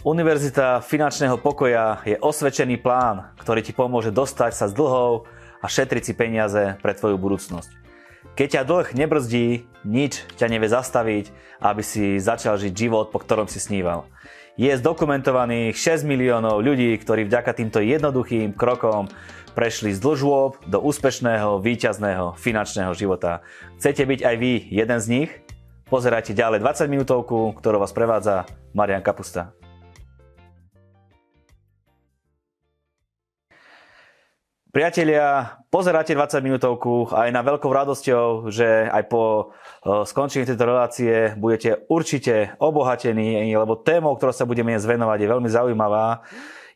Univerzita finančného pokoja je osvedčený plán, ktorý ti pomôže dostať sa z dlhov a šetriť si peniaze pre tvoju budúcnosť. Keď ťa dlh nebrzdí, nič ťa nevie zastaviť, aby si začal žiť život, po ktorom si sníval. Je zdokumentovaných 6 miliónov ľudí, ktorí vďaka týmto jednoduchým krokom prešli z dlžôb do úspešného, víťazného finančného života. Chcete byť aj vy jeden z nich? Pozerajte ďalej 20 minútovku, ktorú vás prevádza Marian Kapusta. Priatelia, pozeráte 20 minútovku aj na veľkou radosťou, že aj po e, skončení tejto relácie budete určite obohatení, lebo témou, ktorou sa budeme dnes venovať, je veľmi zaujímavá.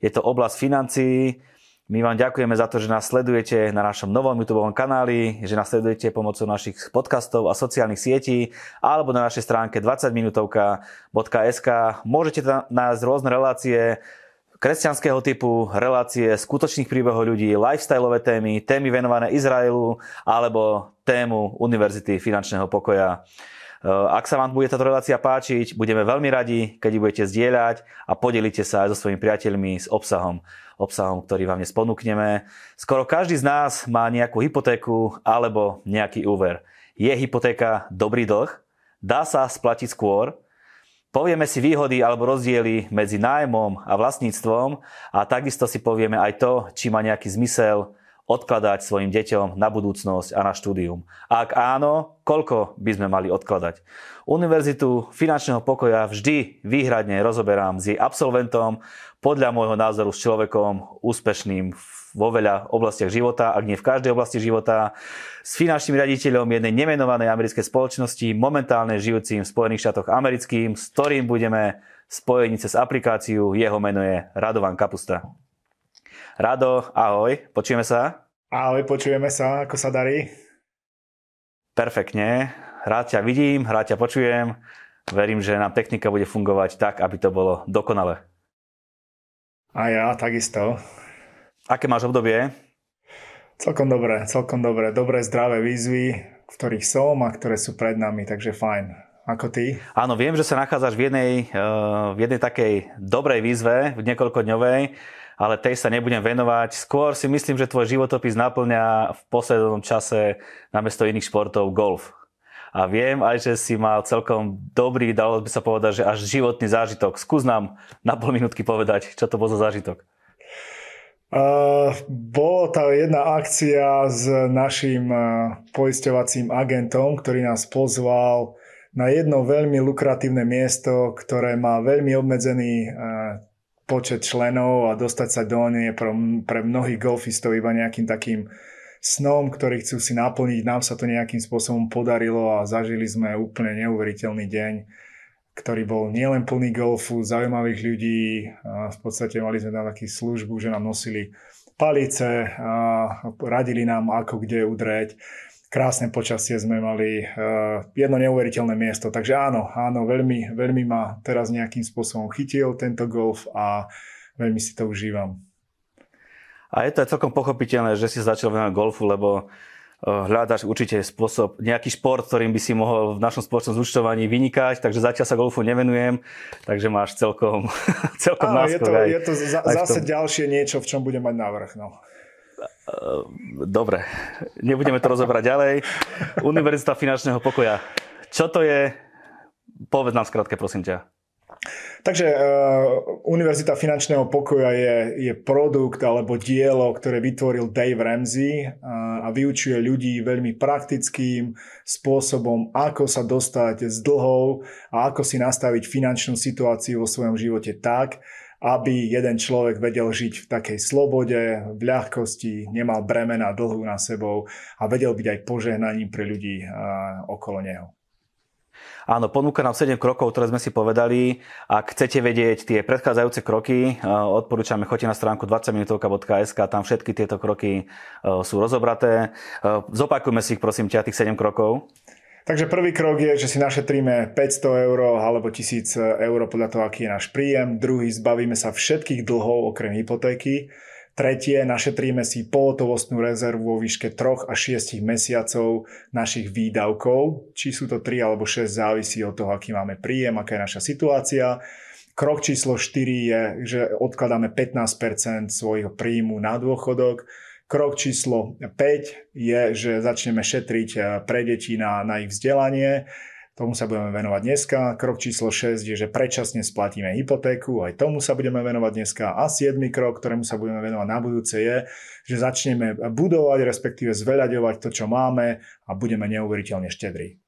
Je to oblasť financií. My vám ďakujeme za to, že nás sledujete na našom novom YouTube kanáli, že nás sledujete pomocou našich podcastov a sociálnych sietí alebo na našej stránke 20minutovka.sk. Môžete nájsť rôzne relácie, kresťanského typu, relácie skutočných príbehov ľudí, lifestyleové témy, témy venované Izraelu alebo tému Univerzity finančného pokoja. E, ak sa vám bude táto relácia páčiť, budeme veľmi radi, keď budete zdieľať a podelíte sa aj so svojimi priateľmi s obsahom, obsahom, ktorý vám dnes ponúkneme. Skoro každý z nás má nejakú hypotéku alebo nejaký úver. Je hypotéka dobrý dlh? Dá sa splatiť skôr? Povieme si výhody alebo rozdiely medzi nájmom a vlastníctvom a takisto si povieme aj to, či má nejaký zmysel odkladať svojim deťom na budúcnosť a na štúdium. Ak áno, koľko by sme mali odkladať? Univerzitu finančného pokoja vždy výhradne rozoberám s jej absolventom, podľa môjho názoru s človekom úspešným v vo veľa oblastiach života, ak nie v každej oblasti života, s finančným riaditeľom jednej nemenovanej americkej spoločnosti, momentálne žijúcim v Spojených štátoch americkým, s ktorým budeme spojení cez aplikáciu. Jeho meno je Radovan Kapusta. Rado, ahoj, počujeme sa? Ahoj, počujeme sa, ako sa darí? Perfektne, rád ťa vidím, rád ťa počujem. Verím, že nám technika bude fungovať tak, aby to bolo dokonale. A ja takisto. Aké máš obdobie? Celkom dobré, celkom dobré. Dobré, zdravé výzvy, v ktorých som a ktoré sú pred nami, takže fajn. Ako ty? Áno, viem, že sa nachádzaš v jednej, eh, v jednej takej dobrej výzve, v niekoľkodňovej, ale tej sa nebudem venovať. Skôr si myslím, že tvoj životopis naplňa v poslednom čase namiesto iných športov golf. A viem aj, že si mal celkom dobrý, dalo by sa povedať, že až životný zážitok. Skús nám na pol minútky povedať, čo to bol za zážitok. Uh, bola tá jedna akcia s našim uh, poisťovacím agentom, ktorý nás pozval na jedno veľmi lukratívne miesto, ktoré má veľmi obmedzený uh, počet členov a dostať sa do nie pre, pre mnohých golfistov iba nejakým takým snom, ktorý chcú si naplniť. Nám sa to nejakým spôsobom podarilo a zažili sme úplne neuveriteľný deň ktorý bol nielen plný golfu, zaujímavých ľudí. V podstate mali sme tam takú službu, že nám nosili palice, a radili nám, ako kde udreť. Krásne počasie sme mali, jedno neuveriteľné miesto. Takže áno, áno, veľmi, veľmi ma teraz nejakým spôsobom chytil tento golf a veľmi si to užívam. A je to celkom pochopiteľné, že si začal venovať golfu, lebo hľadaš určite spôsob, nejaký šport, ktorým by si mohol v našom spoločnom zúčtovaní vynikať, takže zatiaľ sa golfu nevenujem, takže máš celkom, celkom Áno, je to, aj, je to za, zase ďalšie niečo, v čom budem mať návrh. No. Eh, dobre, nebudeme to rozobrať ďalej. Univerzita finančného pokoja. Čo to je? Povedz nám skrátke, prosím ťa. Takže uh, Univerzita finančného pokoja je, je produkt alebo dielo, ktoré vytvoril Dave Ramsey uh, a vyučuje ľudí veľmi praktickým spôsobom, ako sa dostať z dlhov a ako si nastaviť finančnú situáciu vo svojom živote tak, aby jeden človek vedel žiť v takej slobode, v ľahkosti, nemal bremena dlhu na sebou a vedel byť aj požehnaním pre ľudí uh, okolo neho. Áno, ponúka nám 7 krokov, ktoré sme si povedali. Ak chcete vedieť tie predchádzajúce kroky, e, odporúčame, choďte na stránku 20minutovka.sk, tam všetky tieto kroky e, sú rozobraté. E, zopakujme si ich, prosím ťa, tých 7 krokov. Takže prvý krok je, že si našetríme 500 eur alebo 1000 eur podľa toho, aký je náš príjem. Druhý, zbavíme sa všetkých dlhov okrem hypotéky. Tretie, našetríme si pohotovostnú rezervu vo výške 3 až 6 mesiacov našich výdavkov. Či sú to 3 alebo 6, závisí od toho, aký máme príjem, aká je naša situácia. krok číslo 4 je, že odkladáme 15% svojho príjmu na dôchodok. Krok číslo 5 je, že začneme šetriť eh, pre deti na, na ich vzdelanie. Tomu sa budeme venovať dneska. Krok číslo 6 je, že predčasne splatíme hypotéku, aj tomu sa budeme venovať dneska. A 7 krok, ktorému sa budeme venovať na budúce je, že začneme budovať, respektíve zveľaďovať to, čo máme a budeme neuveriteľne štedrí.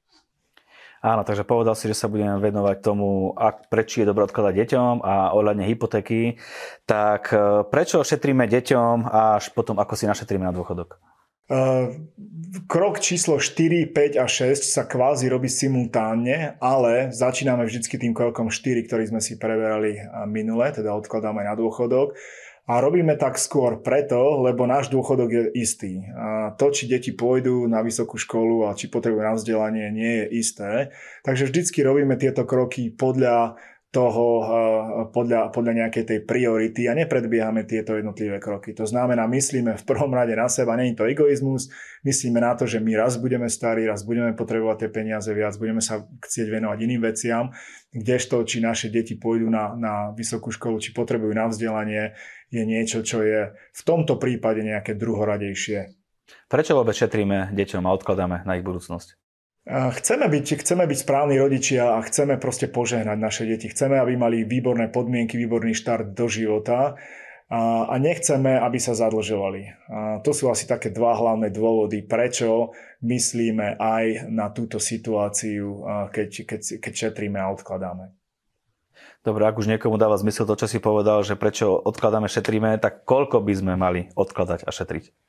Áno, takže povedal si, že sa budeme venovať tomu, ak, prečo je dobré odkladať deťom a ohľadne hypotéky. Tak e, prečo šetríme deťom až potom, ako si našetríme na dôchodok? Krok číslo 4, 5 a 6 sa kvázi robí simultánne, ale začíname vždycky tým krokom 4, ktorý sme si preberali minule, teda odkladáme na dôchodok. A robíme tak skôr preto, lebo náš dôchodok je istý. A to, či deti pôjdu na vysokú školu a či potrebujú na vzdelanie, nie je isté. Takže vždycky robíme tieto kroky podľa toho eh, podľa, podľa nejakej tej priority a nepredbiehame tieto jednotlivé kroky. To znamená, myslíme v prvom rade na seba, je to egoizmus, myslíme na to, že my raz budeme starí, raz budeme potrebovať tie peniaze viac, budeme sa chcieť venovať iným veciam, kdežto, či naše deti pôjdu na, na vysokú školu, či potrebujú na vzdelanie, je niečo, čo je v tomto prípade nejaké druhoradejšie. Prečo vôbec šetríme deťom a odkladáme na ich budúcnosť? Chceme byť, chceme byť správni rodičia a chceme proste požehnať naše deti. Chceme, aby mali výborné podmienky, výborný štart do života a, a nechceme, aby sa zadlžovali. A to sú asi také dva hlavné dôvody, prečo myslíme aj na túto situáciu, keď, keď, keď šetríme a odkladáme. Dobre, ak už niekomu dáva zmysel to, čo si povedal, že prečo odkladáme, šetríme, tak koľko by sme mali odkladať a šetriť?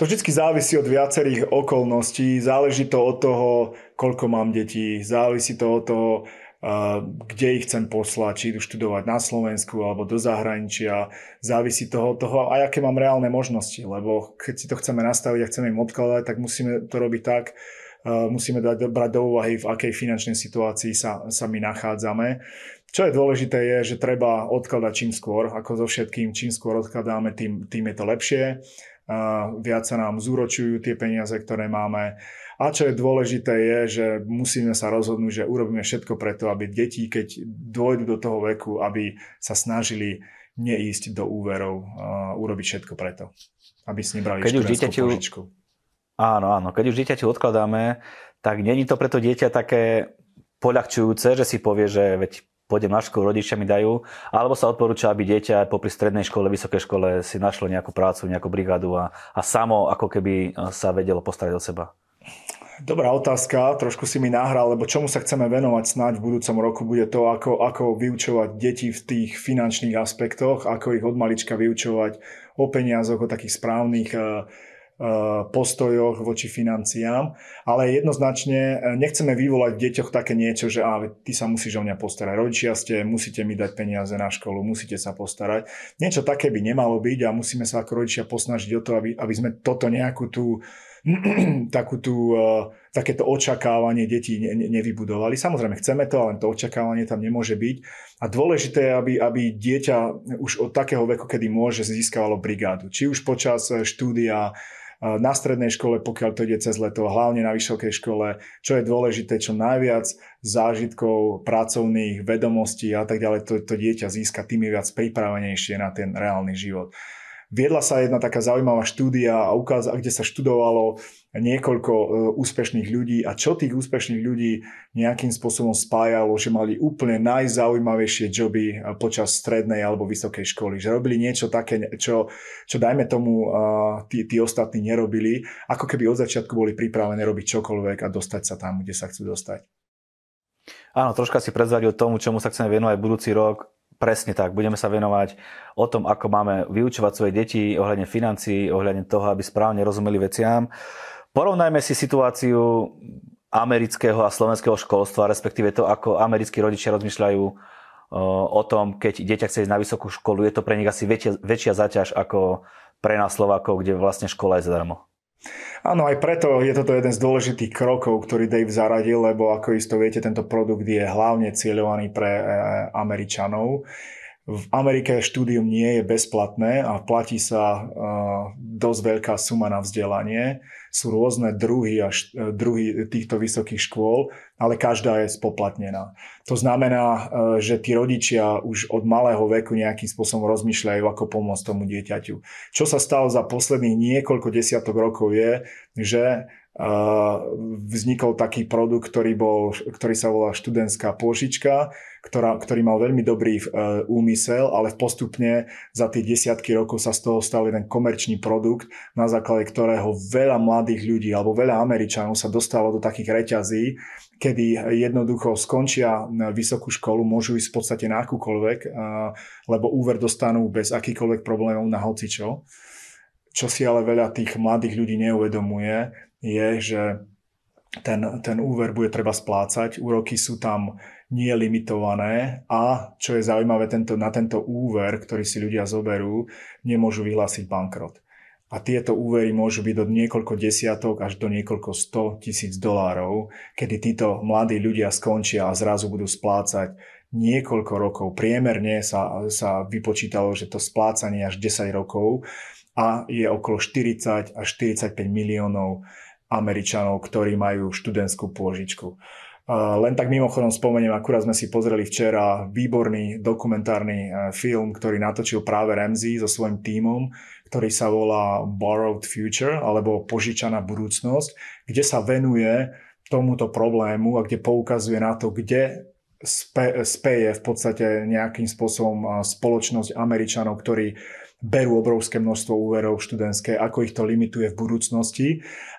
To vždy závisí od viacerých okolností. Záleží to od toho, koľko mám detí. Závisí to od toho, kde ich chcem poslať, či idú študovať na Slovensku alebo do zahraničia. Závisí to od toho, aj aké mám reálne možnosti, lebo keď si to chceme nastaviť a chceme im odkladať, tak musíme to robiť tak, musíme dať, brať do úvahy, v akej finančnej situácii sa, sa my nachádzame. Čo je dôležité je, že treba odkladať čím skôr, ako so všetkým, čím skôr odkladáme, tým, tým je to lepšie. Viac sa nám zúročujú tie peniaze, ktoré máme. A čo je dôležité je, že musíme sa rozhodnúť, že urobíme všetko preto, aby deti, keď dôjdu do toho veku, aby sa snažili neísť do úverov, urobiť všetko preto, aby si nebrali keď už dieťaťu, požičku. Áno, áno. Keď už dieťaťu odkladáme, tak není to preto dieťa také poľahčujúce, že si povie, že veď pôjdem na školu, rodičia mi dajú, alebo sa odporúča, aby dieťa popri strednej škole, vysokej škole si našlo nejakú prácu, nejakú brigádu a, a samo ako keby sa vedelo postarať o seba? Dobrá otázka, trošku si mi nahral, lebo čomu sa chceme venovať snáď v budúcom roku bude to, ako, ako vyučovať deti v tých finančných aspektoch, ako ich od malička vyučovať o peniazoch, o takých správnych uh, postojoch voči financiám, ale jednoznačne eh, nechceme vyvolať v deťoch také niečo, že ale ty sa musíš o mňa postarať. Rodičia ste, musíte mi dať peniaze na školu, musíte sa postarať. Niečo také by nemalo byť a musíme sa ako rodičia posnažiť o to, aby, aby sme toto nejakú tú takú tú, uh, takéto očakávanie detí ne, ne, nevybudovali. Samozrejme, chceme to, ale to očakávanie tam nemôže byť. A dôležité je, aby, aby dieťa už od takého veku, kedy môže, získavalo brigádu. Či už počas štúdia, na strednej škole, pokiaľ to ide cez leto, hlavne na vysokej škole, čo je dôležité, čo najviac zážitkov, pracovných vedomostí a tak ďalej to, to dieťa získa, tým je viac pripravenejšie na ten reálny život. Viedla sa jedna taká zaujímavá štúdia, kde sa študovalo niekoľko e, úspešných ľudí a čo tých úspešných ľudí nejakým spôsobom spájalo, že mali úplne najzaujímavejšie joby e, počas strednej alebo vysokej školy, že robili niečo také, čo, čo dajme tomu e, tí, tí ostatní nerobili, ako keby od začiatku boli pripravené robiť čokoľvek a dostať sa tam, kde sa chcú dostať. Áno, troška si predzradil tomu, čomu sa chceme venovať budúci rok. Presne tak, budeme sa venovať o tom, ako máme vyučovať svoje deti ohľadne financií, ohľadne toho, aby správne rozumeli veciam. Porovnajme si situáciu amerického a slovenského školstva, respektíve to, ako americkí rodičia rozmýšľajú o tom, keď dieťa chce ísť na vysokú školu. Je to pre nich asi väčšia, väčšia zaťaž ako pre nás Slovákov, kde vlastne škola je zadarmo. Áno, aj preto je toto jeden z dôležitých krokov, ktorý Dave zaradil, lebo ako isto viete, tento produkt je hlavne cieľovaný pre e, Američanov. V Amerike štúdium nie je bezplatné a platí sa dosť veľká suma na vzdelanie. Sú rôzne druhy, a št- druhy týchto vysokých škôl, ale každá je spoplatnená. To znamená, že tí rodičia už od malého veku nejakým spôsobom rozmýšľajú, ako pomôcť tomu dieťaťu. Čo sa stalo za posledných niekoľko desiatok rokov je, že vznikol taký produkt, ktorý, bol, ktorý sa volá študentská pôžička, ktorá, ktorý mal veľmi dobrý e, úmysel, ale postupne za tie desiatky rokov sa z toho stal jeden komerčný produkt, na základe ktorého veľa mladých ľudí alebo veľa Američanov sa dostalo do takých reťazí, kedy jednoducho skončia vysokú školu, môžu ísť v podstate na akúkoľvek, lebo úver dostanú bez akýkoľvek problémov na hocičo. Čo si ale veľa tých mladých ľudí neuvedomuje, je, že ten, ten úver bude treba splácať, úroky sú tam nie limitované a čo je zaujímavé, tento, na tento úver, ktorý si ľudia zoberú, nemôžu vyhlásiť bankrot. A tieto úvery môžu byť do niekoľko desiatok až do niekoľko sto tisíc dolárov, kedy títo mladí ľudia skončia a zrazu budú splácať niekoľko rokov. Priemerne sa, sa vypočítalo, že to splácanie až 10 rokov a je okolo 40 až 45 miliónov Američanov, ktorí majú študentskú pôžičku. Len tak mimochodom spomeniem, akurát sme si pozreli včera výborný dokumentárny e, film, ktorý natočil práve Ramsey so svojím tímom, ktorý sa volá Borrowed Future alebo Požičaná budúcnosť, kde sa venuje tomuto problému a kde poukazuje na to, kde spe, speje v podstate nejakým spôsobom spoločnosť Američanov, ktorí berú obrovské množstvo úverov študentské, ako ich to limituje v budúcnosti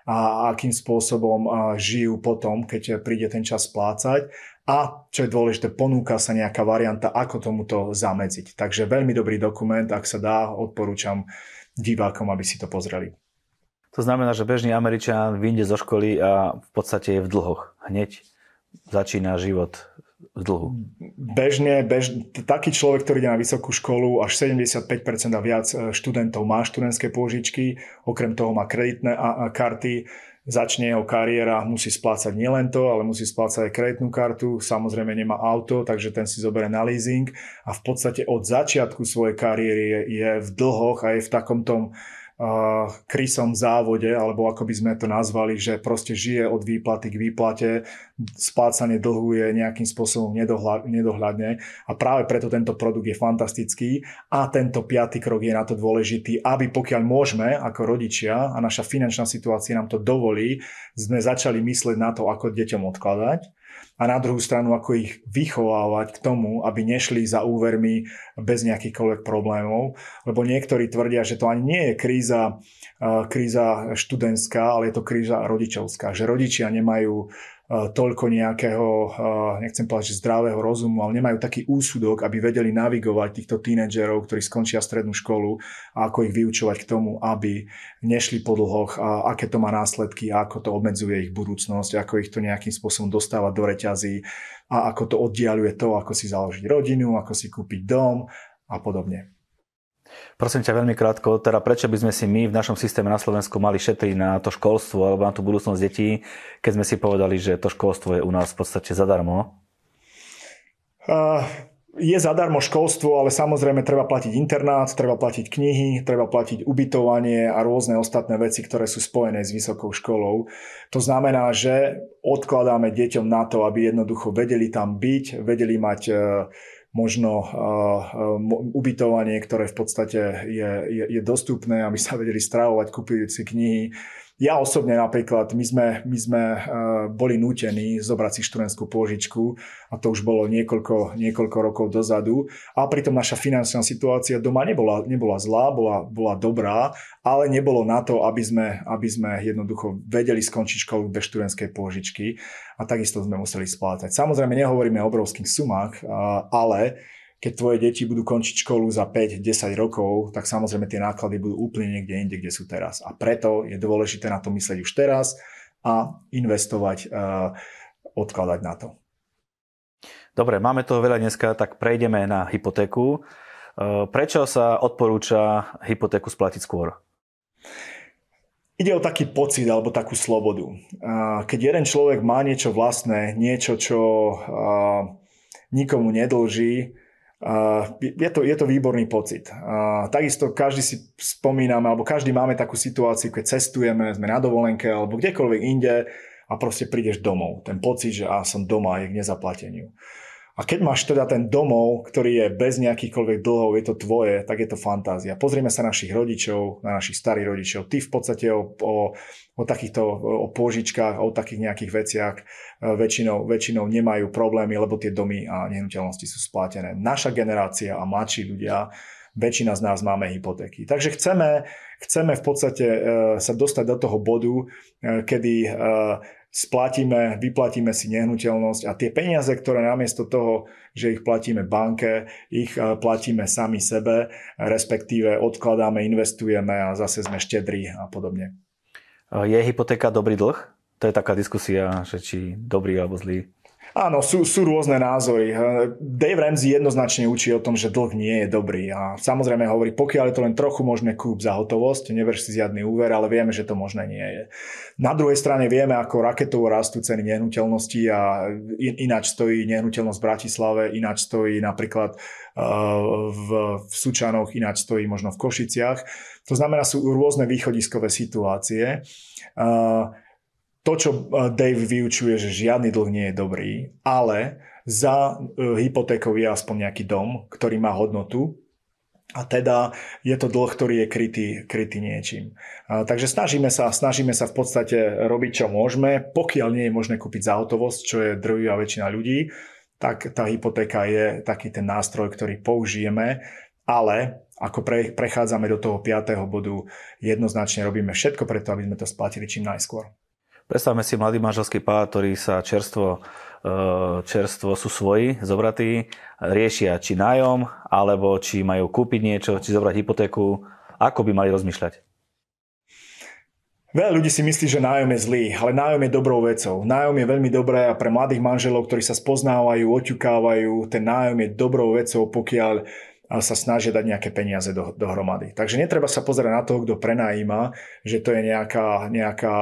a akým spôsobom žijú potom, keď príde ten čas splácať. A čo je dôležité, ponúka sa nejaká varianta, ako tomuto zamedziť. Takže veľmi dobrý dokument, ak sa dá, odporúčam divákom, aby si to pozreli. To znamená, že bežný Američan vyjde zo školy a v podstate je v dlhoch. Hneď začína život v dlhu? Bežne, bež, taký človek, ktorý ide na vysokú školu, až 75% a viac e, študentov má študentské pôžičky, okrem toho má kreditné a, a karty, začne jeho kariéra, musí splácať nielen to, ale musí splácať aj kreditnú kartu, samozrejme nemá auto, takže ten si zoberie na leasing. A v podstate od začiatku svojej kariéry je, je v dlhoch a je v takom tom krysom závode, alebo ako by sme to nazvali, že proste žije od výplaty k výplate, splácanie dlhu je nejakým spôsobom nedohľadne. A práve preto tento produkt je fantastický a tento piatý krok je na to dôležitý, aby pokiaľ môžeme ako rodičia a naša finančná situácia nám to dovolí, sme začali myslieť na to, ako deťom odkladať a na druhú stranu ako ich vychovávať k tomu, aby nešli za úvermi bez nejakýchkoľvek problémov, lebo niektorí tvrdia, že to ani nie je kríza, kríza študentská, ale je to kríza rodičovská, že rodičia nemajú toľko nejakého, nechcem povedať, že zdravého rozumu, ale nemajú taký úsudok, aby vedeli navigovať týchto tínedžerov, ktorí skončia strednú školu a ako ich vyučovať k tomu, aby nešli po dlhoch a aké to má následky a ako to obmedzuje ich budúcnosť, ako ich to nejakým spôsobom dostáva do reťazí a ako to oddialuje to, ako si založiť rodinu, ako si kúpiť dom a podobne. Prosím ťa veľmi krátko, teda prečo by sme si my v našom systéme na Slovensku mali šetriť na to školstvo alebo na tú budúcnosť detí, keď sme si povedali, že to školstvo je u nás v podstate zadarmo? Uh, je zadarmo školstvo, ale samozrejme treba platiť internát, treba platiť knihy, treba platiť ubytovanie a rôzne ostatné veci, ktoré sú spojené s vysokou školou. To znamená, že odkladáme deťom na to, aby jednoducho vedeli tam byť, vedeli mať uh, možno ubytovanie, ktoré v podstate je, je, je dostupné, aby sa vedeli stravovať, kúpiť si knihy, ja osobne napríklad, my sme, my sme uh, boli nútení zobrať si študentskú pôžičku a to už bolo niekoľko, niekoľko rokov dozadu a pritom naša finančná situácia doma nebola, nebola zlá, bola, bola dobrá, ale nebolo na to, aby sme, aby sme jednoducho vedeli skončiť školu bez študentskej pôžičky a takisto sme museli splácať. Samozrejme nehovoríme o obrovských sumách, ale keď tvoje deti budú končiť školu za 5-10 rokov, tak samozrejme tie náklady budú úplne niekde inde, kde sú teraz. A preto je dôležité na to myslieť už teraz a investovať, uh, odkladať na to. Dobre, máme toho veľa dneska, tak prejdeme na hypotéku. Uh, prečo sa odporúča hypotéku splatiť skôr? Ide o taký pocit alebo takú slobodu. Uh, keď jeden človek má niečo vlastné, niečo, čo nikomu nedlží, je to, je to výborný pocit. Takisto každý si spomíname, alebo každý máme takú situáciu, keď cestujeme, sme na dovolenke alebo kdekoľvek inde a proste prídeš domov. Ten pocit, že a som doma je k nezaplateniu. A keď máš teda ten domov, ktorý je bez nejakýchkoľvek dlhov, je to tvoje, tak je to fantázia. Pozrieme sa našich rodičov, na našich starých rodičov. Ty v podstate o, o, o takýchto o pôžičkách, o takých nejakých veciach e, väčšinou, väčšinou nemajú problémy, lebo tie domy a nehnuteľnosti sú splátené. Naša generácia a mladší ľudia, väčšina z nás máme hypotéky. Takže chceme, chceme v podstate e, sa dostať do toho bodu, e, kedy splatíme, vyplatíme si nehnuteľnosť a tie peniaze, ktoré namiesto toho, že ich platíme banke, ich e, platíme sami sebe, respektíve odkladáme, investujeme a zase sme štedrí a podobne. Je hypotéka dobrý dlh? To je taká diskusia, že či dobrý alebo zlý. Áno, sú, sú rôzne názory. Dave Ramsey jednoznačne učí o tom, že dlh nie je dobrý. A samozrejme hovorí, pokiaľ je to len trochu možné kúp za hotovosť, neverš si žiadny úver, ale vieme, že to možné nie je. Na druhej strane vieme, ako raketovo rastú ceny nehnuteľností a ináč stojí nehnuteľnosť v Bratislave, ináč stojí napríklad v, v Sučanoch, ináč stojí možno v Košiciach. To znamená, sú rôzne východiskové situácie to, čo e, Dave vyučuje, že žiadny dlh nie je dobrý, ale za e, hypotékou je aspoň nejaký dom, ktorý má hodnotu a teda je to dlh, ktorý je krytý, krytý niečím. A, takže snažíme sa, snažíme sa v podstate robiť, čo môžeme. Pokiaľ nie je možné kúpiť za hotovosť, čo je drvivá väčšina ľudí, tak tá hypotéka je taký ten nástroj, ktorý použijeme, ale ako pre, prechádzame do toho 5. bodu, jednoznačne robíme všetko preto, aby sme to splatili čím najskôr. Predstavme si mladý manželský pár, ktorý sa čerstvo, e, čerstvo sú svoji, zobratí, riešia či nájom, alebo či majú kúpiť niečo, či zobrať hypotéku. Ako by mali rozmýšľať? Veľa ľudí si myslí, že nájom je zlý, ale nájom je dobrou vecou. Nájom je veľmi dobré a pre mladých manželov, ktorí sa spoznávajú, oťukávajú, ten nájom je dobrou vecou, pokiaľ sa snažia dať nejaké peniaze do, dohromady. Takže netreba sa pozerať na toho, kto prenajíma, že to je nejaká, nejaká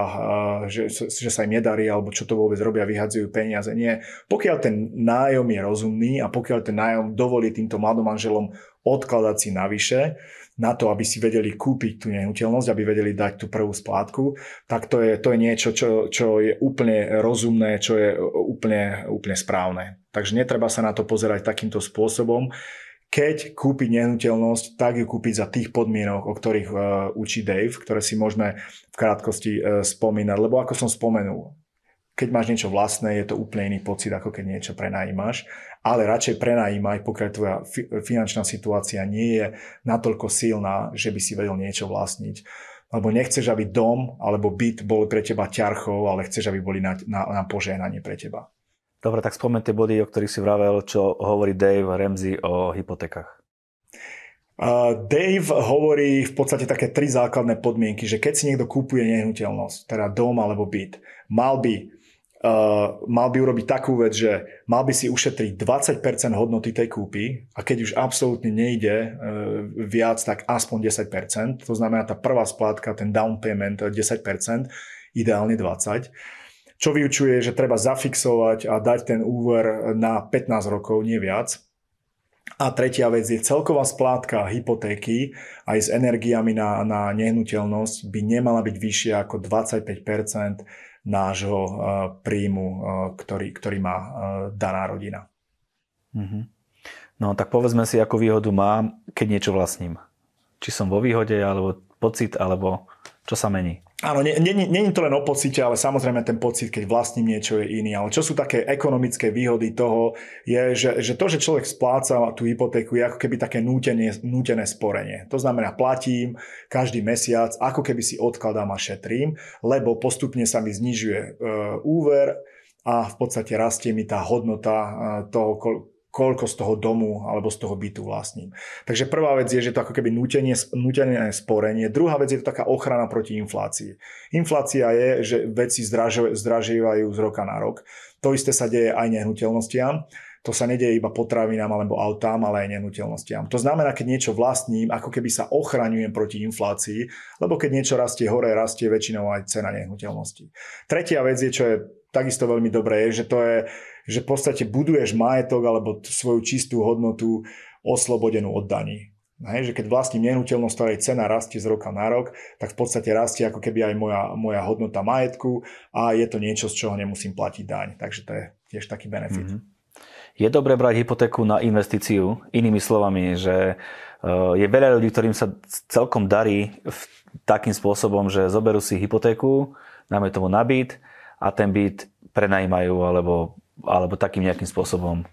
že, že sa im nedarí, alebo čo to vôbec robia, vyhadzujú peniaze. Nie. Pokiaľ ten nájom je rozumný a pokiaľ ten nájom dovolí týmto mladom manželom odkladať si navyše, na to, aby si vedeli kúpiť tú nehnuteľnosť, aby vedeli dať tú prvú splátku, tak to je, to je niečo, čo, čo je úplne rozumné, čo je úplne, úplne správne. Takže netreba sa na to pozerať takýmto spôsobom keď kúpiť nehnuteľnosť, tak ju kúpiť za tých podmienok, o ktorých uh, učí Dave, ktoré si môžeme v krátkosti uh, spomínať. Lebo ako som spomenul, keď máš niečo vlastné, je to úplne iný pocit, ako keď niečo prenajímaš. Ale radšej prenajímaj, pokiaľ tvoja fi- finančná situácia nie je natoľko silná, že by si vedel niečo vlastniť. Lebo nechceš, aby dom alebo byt bol pre teba ťarchou, ale chceš, aby boli na, na, na požehnanie pre teba. Dobre, tak spomen tie body, o ktorých si vravel, čo hovorí Dave Ramsey o hypotékach. Dave hovorí v podstate také tri základné podmienky, že keď si niekto kúpuje nehnuteľnosť, teda dom alebo byt, mal by, uh, mal by urobiť takú vec, že mal by si ušetriť 20% hodnoty tej kúpy a keď už absolútne nejde uh, viac, tak aspoň 10%. To znamená tá prvá splátka, ten down payment 10%, ideálne 20% čo vyučuje, že treba zafixovať a dať ten úver na 15 rokov, nie viac. A tretia vec je celková splátka hypotéky aj s energiami na, na nehnuteľnosť by nemala byť vyššia ako 25 nášho uh, príjmu, uh, ktorý, ktorý má uh, daná rodina. Mm-hmm. No tak povedzme si, akú výhodu mám, keď niečo vlastním. Či som vo výhode, alebo pocit, alebo čo sa mení? Áno, není to len o pocite, ale samozrejme ten pocit, keď vlastním niečo je iný. Ale čo sú také ekonomické výhody toho, je, že, že to, že človek spláca tú hypotéku, je ako keby také nútené, nútené sporenie. To znamená, platím každý mesiac, ako keby si odkladám a šetrím, lebo postupne sa mi znižuje e, úver a v podstate rastie mi tá hodnota e, toho, koľko z toho domu alebo z toho bytu vlastním. Takže prvá vec je, že to ako keby nutenie, nutené sporenie. Druhá vec je to taká ochrana proti inflácii. Inflácia je, že veci zdražívajú z roka na rok. To isté sa deje aj nehnuteľnostiam. To sa nedieje iba potravinám alebo autám, ale aj nehnuteľnostiam. To znamená, keď niečo vlastním, ako keby sa ochraňujem proti inflácii, lebo keď niečo rastie hore, rastie väčšinou aj cena nehnuteľností. Tretia vec je, čo je takisto veľmi dobré, je, že to je že v podstate buduješ majetok alebo svoju čistú hodnotu oslobodenú od daní. Hej, že keď vlastním nehnuteľnosť, ktorej cena rastie z roka na rok, tak v podstate rastie ako keby aj moja, moja hodnota majetku a je to niečo, z čoho nemusím platiť daň. Takže to je tiež taký benefit. Mm-hmm. Je dobré brať hypotéku na investíciu, inými slovami, že eh, je veľa ľudí, ktorým sa celkom darí takým spôsobom, že zoberú si hypotéku, dáme tomu na byt a ten byt prenajímajú alebo, alebo takým nejakým spôsobom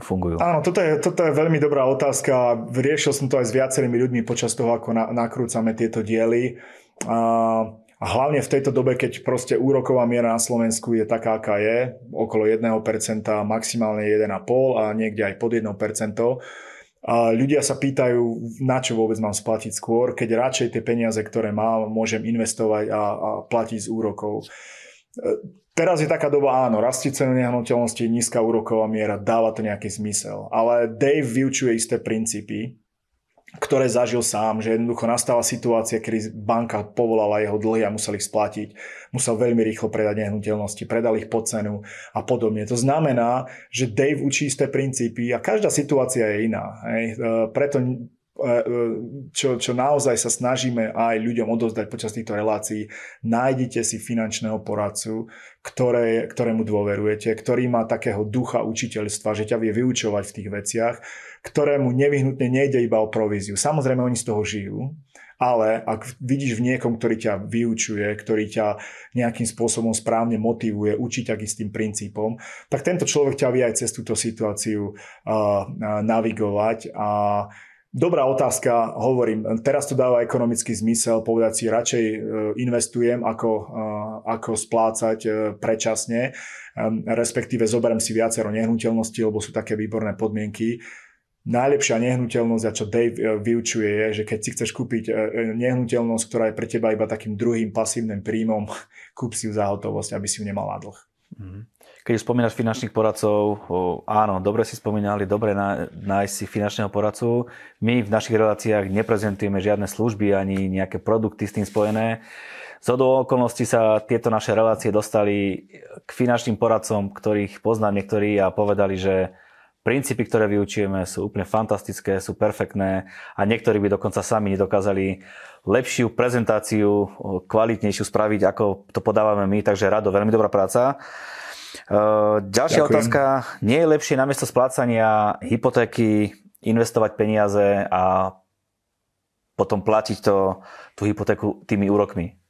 fungujú? Áno, toto je, toto je veľmi dobrá otázka. Riešil som to aj s viacerými ľuďmi počas toho, ako na, nakrúcame tieto diely. A, a hlavne v tejto dobe, keď proste úroková miera na Slovensku je taká, aká je, okolo 1%, maximálne 1,5% a niekde aj pod 1%, a ľudia sa pýtajú, na čo vôbec mám splatiť skôr, keď radšej tie peniaze, ktoré mám, môžem investovať a, a platiť z úrokov. Teraz je taká doba, áno, rastie cenu nehnuteľnosti, nízka úroková miera, dáva to nejaký zmysel. Ale Dave vyučuje isté princípy, ktoré zažil sám, že jednoducho nastala situácia, kedy banka povolala jeho dlhy a musel ich splatiť. Musel veľmi rýchlo predať nehnuteľnosti, predal ich pod cenu a podobne. To znamená, že Dave učí isté princípy a každá situácia je iná. Hej. E, preto čo, čo naozaj sa snažíme aj ľuďom odovzdať počas týchto relácií, nájdite si finančného poradcu, ktoré, ktorému dôverujete, ktorý má takého ducha učiteľstva, že ťa vie vyučovať v tých veciach, ktorému nevyhnutne nejde iba o províziu. Samozrejme, oni z toho žijú, ale ak vidíš v niekom, ktorý ťa vyučuje, ktorý ťa nejakým spôsobom správne motivuje, učí ťa istým princípom, tak tento človek ťa vie aj cez túto situáciu uh, uh, navigovať a Dobrá otázka, hovorím, teraz to dáva ekonomický zmysel povedať si, radšej e, investujem ako, e, ako splácať e, predčasne, respektíve zoberiem si viacero nehnuteľností, lebo sú také výborné podmienky. Najlepšia nehnuteľnosť, a čo Dave vyučuje, je, že keď si chceš kúpiť nehnuteľnosť, ktorá je pre teba iba takým druhým pasívnym príjmom, kúp si ju za hotovosť, aby si ju nemal na dlh. Mm. Keď spomínaš finančných poradcov, áno, dobre si spomínali, dobre nájsť si finančného poradcu. My v našich reláciách neprezentujeme žiadne služby ani nejaké produkty s tým spojené. Z okolností sa tieto naše relácie dostali k finančným poradcom, ktorých poznám niektorí a povedali, že princípy, ktoré vyučujeme, sú úplne fantastické, sú perfektné a niektorí by dokonca sami nedokázali lepšiu prezentáciu, kvalitnejšiu spraviť, ako to podávame my, takže rado, veľmi dobrá práca. Uh, ďalšia Ďakujem. otázka. Nie je lepšie namiesto splácania hypotéky investovať peniaze a potom platiť to, tú hypotéku tými úrokmi?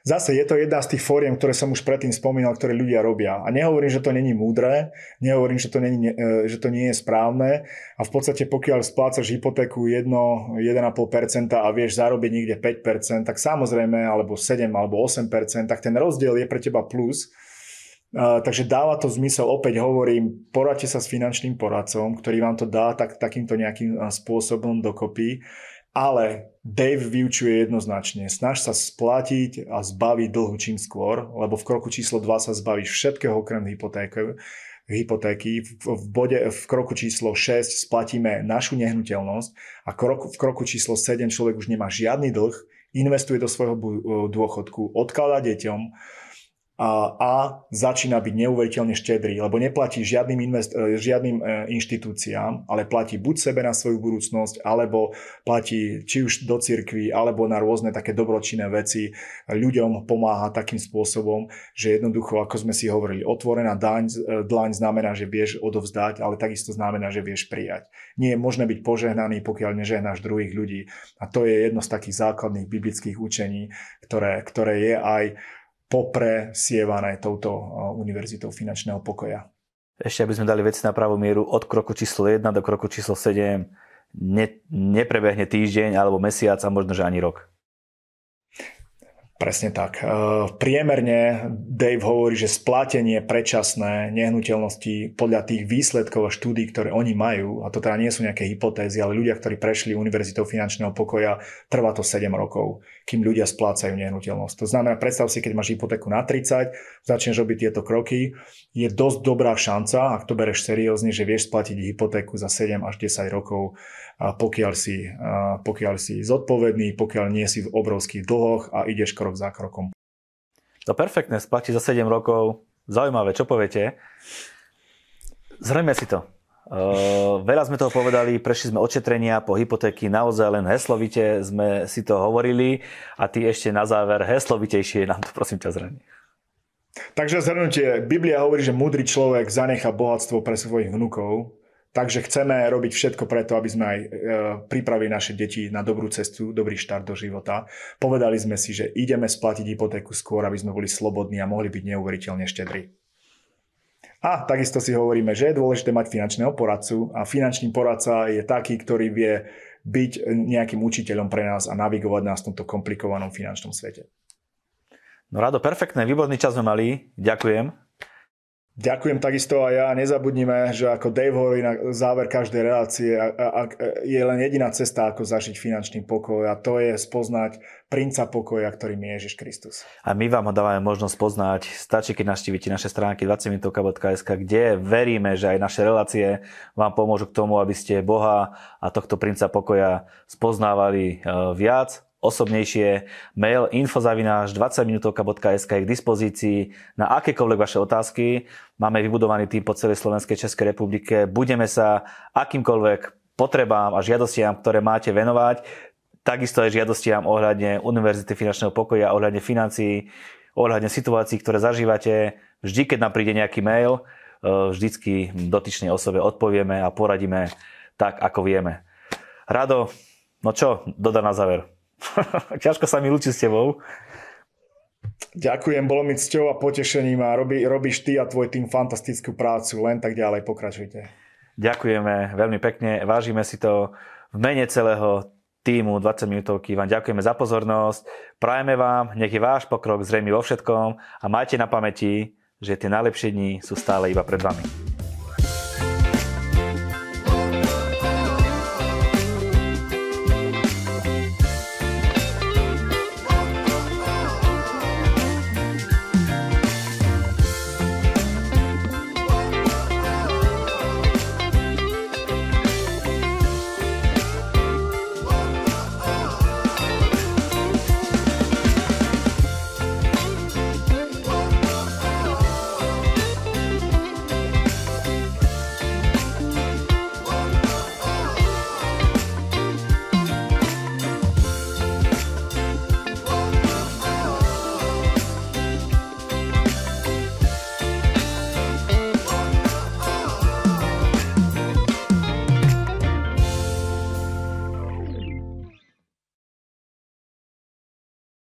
Zase je to jedna z tých fóriem, ktoré som už predtým spomínal, ktoré ľudia robia. A nehovorím, že to není múdre, nehovorím, že to, není, e, že to nie je správne. A v podstate pokiaľ splácaš hypotéku 1, 1,5% a vieš zarobiť niekde 5%, tak samozrejme, alebo 7 alebo 8%, tak ten rozdiel je pre teba plus takže dáva to zmysel, opäť hovorím, poradte sa s finančným poradcom, ktorý vám to dá tak, takýmto nejakým spôsobom dokopy, ale Dave vyučuje jednoznačne, snaž sa splatiť a zbaviť dlhu čím skôr, lebo v kroku číslo 2 sa zbavíš všetkého okrem hypotéky, hypotéky. V, bode, v kroku číslo 6 splatíme našu nehnuteľnosť a krok, v kroku číslo 7 človek už nemá žiadny dlh, investuje do svojho dôchodku, odkladá deťom, a, začína byť neuveriteľne štedrý, lebo neplatí žiadnym, invest, e, žiadnym e, inštitúciám, ale platí buď sebe na svoju budúcnosť, alebo platí či už do cirkvi, alebo na rôzne také dobročinné veci. Ľuďom pomáha takým spôsobom, že jednoducho, ako sme si hovorili, otvorená daň, e, dlaň znamená, že vieš odovzdať, ale takisto znamená, že vieš prijať. Nie je možné byť požehnaný, pokiaľ nežehnáš druhých ľudí. A to je jedno z takých základných biblických učení, ktoré, ktoré je aj popresievané touto univerzitou finančného pokoja. Ešte aby sme dali veci na pravú mieru, od kroku číslo 1 do kroku číslo 7 ne, neprebehne týždeň alebo mesiac a možno, že ani rok. Presne tak. E, priemerne Dave hovorí, že splatenie predčasné nehnuteľnosti podľa tých výsledkov a štúdí, ktoré oni majú, a to teda nie sú nejaké hypotézy, ale ľudia, ktorí prešli univerzitou finančného pokoja, trvá to 7 rokov, kým ľudia splácajú nehnuteľnosť. To znamená, predstav si, keď máš hypotéku na 30, začneš robiť tieto kroky, je dosť dobrá šanca, ak to bereš seriózne, že vieš splatiť hypotéku za 7 až 10 rokov pokiaľ si, pokiaľ si zodpovedný, pokiaľ nie si v obrovských dlhoch a ideš krok za krokom. To perfektné, splatí za 7 rokov. Zaujímavé, čo poviete? Zhrňme si to. Uh, veľa sme toho povedali, prešli sme očetrenia po hypotéky, naozaj len heslovite sme si to hovorili a ty ešte na záver heslovitejšie nám to prosím ťa zrani. Takže zhrnutie, Biblia hovorí, že múdry človek zanecha bohatstvo pre svojich vnukov, takže chceme robiť všetko preto, aby sme aj e, pripravili naše deti na dobrú cestu, dobrý štart do života. Povedali sme si, že ideme splatiť hypotéku skôr, aby sme boli slobodní a mohli byť neuveriteľne štedrí. A takisto si hovoríme, že je dôležité mať finančného poradcu a finančný poradca je taký, ktorý vie byť nejakým učiteľom pre nás a navigovať nás v tomto komplikovanom finančnom svete. No Rado, perfektné, výborný čas sme mali. Ďakujem. Ďakujem takisto a ja. Nezabudnime, že ako Dave hovorí na záver každej relácie, a, a, je len jediná cesta, ako zažiť finančný pokoj a to je spoznať princa pokoja, ktorým je Ježiš Kristus. A my vám ho dávame možnosť poznať. Stačí, keď navštívite naše stránky 20minutovka.sk, kde veríme, že aj naše relácie vám pomôžu k tomu, aby ste Boha a tohto princa pokoja spoznávali e, viac osobnejšie, mail infozavináš 20minutovka.sk je k dispozícii na akékoľvek vaše otázky. Máme vybudovaný tým po celej Slovenskej Českej republike. Budeme sa akýmkoľvek potrebám a žiadostiam, ktoré máte venovať. Takisto aj žiadostiam ohľadne Univerzity finančného pokoja, ohľadne financií, ohľadne situácií, ktoré zažívate. Vždy, keď nám príde nejaký mail, e, vždycky dotyčnej osobe odpovieme a poradíme tak, ako vieme. Rado, no čo, dodá na záver. Ťažko sa mi ľúči s tebou. Ďakujem, bolo mi cťou a potešením a robí, robíš ty a tvoj tým fantastickú prácu. Len tak ďalej, pokračujte. Ďakujeme veľmi pekne, vážime si to v mene celého týmu 20 minútovky. Vám ďakujeme za pozornosť. Prajeme vám, nech je váš pokrok zrejmy vo všetkom a majte na pamäti, že tie najlepšie dni sú stále iba pred vami.